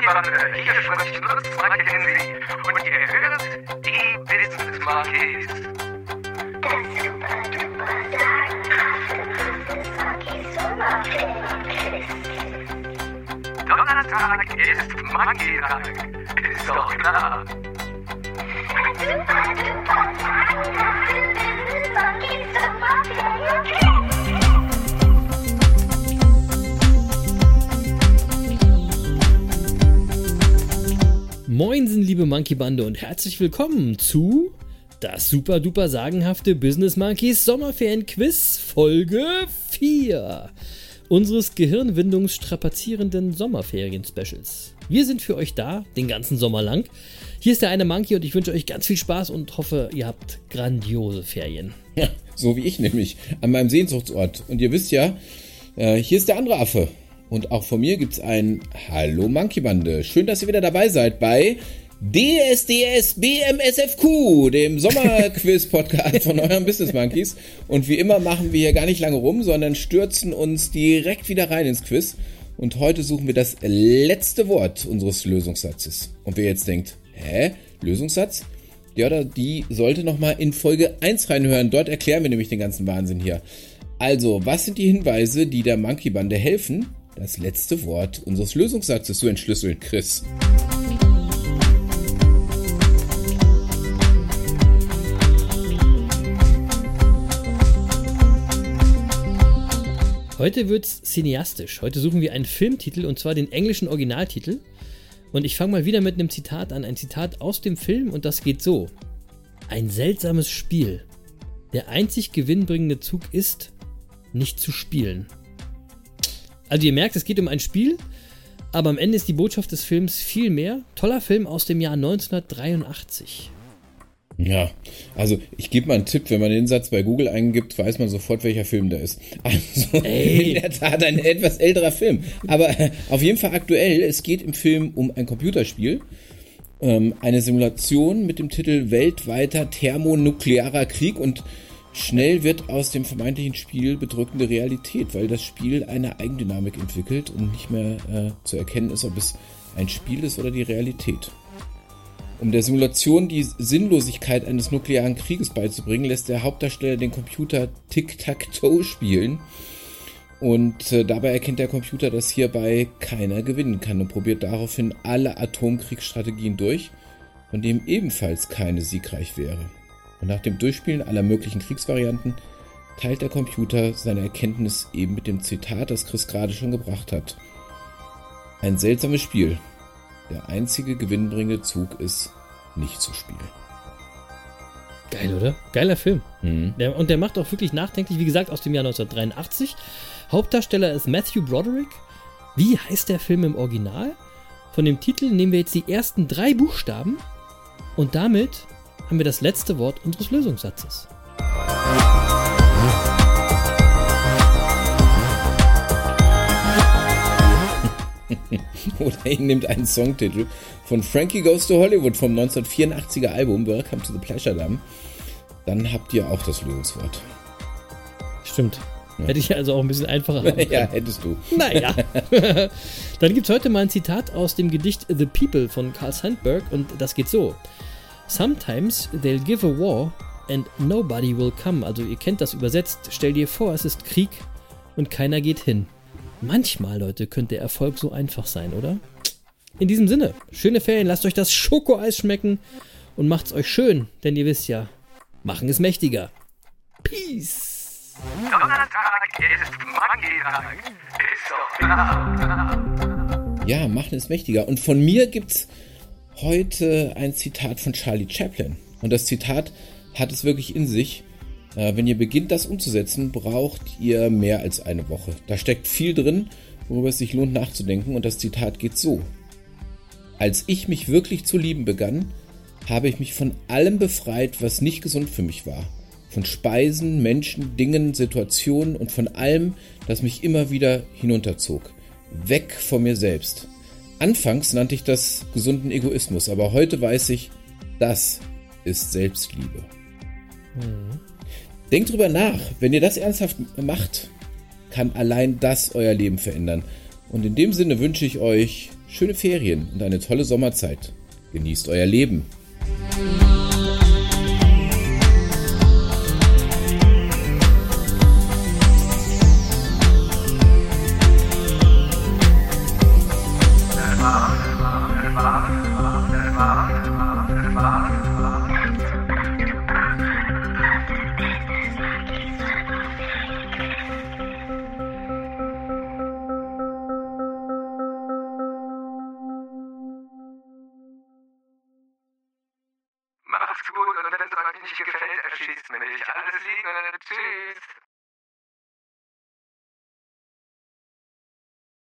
Monkey-Bande, hier spricht Lutz Mackenzie und ihr hört die Business Sommerfilmquiz. Donnerstag ist Monkey-Tag, ist doch klar. Super duper sagenhafte Business Monkeys Sommerfilmquiz. Moinsen, liebe Monkey Bande und herzlich willkommen zu das super duper sagenhafte Business Monkeys Sommerferien Quiz Folge 4 unseres gehirnwindungsstrapazierenden Sommerferien Specials. Wir sind für euch da, den ganzen Sommer lang. Hier ist der eine Monkey und ich wünsche euch ganz viel Spaß und hoffe, ihr habt grandiose Ferien. Ja, so wie ich nämlich, an meinem Sehnsuchtsort. Und ihr wisst ja, äh, hier ist der andere Affe. Und auch von mir gibt's ein Hallo Monkey Bande. Schön, dass ihr wieder dabei seid bei DSDS BMSFQ, dem Sommerquiz-Podcast von euren Business Monkeys. Und wie immer machen wir hier gar nicht lange rum, sondern stürzen uns direkt wieder rein ins Quiz. Und heute suchen wir das letzte Wort unseres Lösungssatzes. Und wer jetzt denkt, hä, Lösungssatz? Ja, oder die sollte nochmal in Folge 1 reinhören. Dort erklären wir nämlich den ganzen Wahnsinn hier. Also, was sind die Hinweise, die der Monkey Bande helfen, das letzte Wort unseres Lösungssatzes zu entschlüsseln, Chris? Heute wird's cineastisch. Heute suchen wir einen Filmtitel und zwar den englischen Originaltitel. Und ich fange mal wieder mit einem Zitat an. Ein Zitat aus dem Film und das geht so. Ein seltsames Spiel. Der einzig gewinnbringende Zug ist, nicht zu spielen. Also ihr merkt, es geht um ein Spiel, aber am Ende ist die Botschaft des Films viel mehr. Toller Film aus dem Jahr 1983. Ja, also ich gebe mal einen Tipp, wenn man den Satz bei Google eingibt, weiß man sofort, welcher Film da ist. Also Ey. in der Tat ein etwas älterer Film. Aber äh, auf jeden Fall aktuell. Es geht im Film um ein Computerspiel. Ähm, eine Simulation mit dem Titel Weltweiter thermonuklearer Krieg und schnell wird aus dem vermeintlichen Spiel bedrückende Realität, weil das Spiel eine Eigendynamik entwickelt und nicht mehr äh, zu erkennen ist, ob es ein Spiel ist oder die Realität. Um der Simulation die Sinnlosigkeit eines nuklearen Krieges beizubringen, lässt der Hauptdarsteller den Computer Tic-Tac-Toe spielen. Und äh, dabei erkennt der Computer, dass hierbei keiner gewinnen kann und probiert daraufhin alle Atomkriegsstrategien durch, von dem ebenfalls keine siegreich wäre. Und nach dem Durchspielen aller möglichen Kriegsvarianten teilt der Computer seine Erkenntnis eben mit dem Zitat, das Chris gerade schon gebracht hat. Ein seltsames Spiel. Der einzige gewinnbringende Zug ist, nicht zu spielen. Geil, oder? Geiler Film. Mhm. Der, und der macht auch wirklich nachdenklich, wie gesagt, aus dem Jahr 1983. Hauptdarsteller ist Matthew Broderick. Wie heißt der Film im Original? Von dem Titel nehmen wir jetzt die ersten drei Buchstaben und damit haben wir das letzte Wort unseres Lösungssatzes. Oder ihr nehmt einen Songtitel von Frankie Goes to Hollywood vom 1984er Album Welcome to the Pleasure Dam. Dann habt ihr auch das Lösungswort. Stimmt. Hätte ich also auch ein bisschen einfacher ja, hättest du. Naja. Dann gibt es heute mal ein Zitat aus dem Gedicht The People von Carl Sandburg und das geht so. Sometimes they'll give a war and nobody will come. Also ihr kennt das übersetzt. Stell dir vor, es ist Krieg und keiner geht hin. Manchmal, Leute, könnte der Erfolg so einfach sein, oder? In diesem Sinne, schöne Ferien, lasst euch das Schokoeis schmecken und macht's euch schön, denn ihr wisst ja, machen ist mächtiger. Peace! Ja, machen ist mächtiger. Und von mir gibt's heute ein Zitat von Charlie Chaplin. Und das Zitat hat es wirklich in sich. Äh, Wenn ihr beginnt, das umzusetzen, braucht ihr mehr als eine Woche. Da steckt viel drin, worüber es sich lohnt nachzudenken. Und das Zitat geht so. Als ich mich wirklich zu lieben begann, habe ich mich von allem befreit, was nicht gesund für mich war. Von Speisen, Menschen, Dingen, Situationen und von allem, das mich immer wieder hinunterzog. Weg von mir selbst. Anfangs nannte ich das gesunden Egoismus, aber heute weiß ich, das ist Selbstliebe. Denkt drüber nach, wenn ihr das ernsthaft macht, kann allein das euer Leben verändern. Und in dem Sinne wünsche ich euch schöne Ferien und eine tolle Sommerzeit. Genießt euer Leben. Gut und wenn es euch nicht gefällt, erschießt mich. Alles Liebe. Tschüss.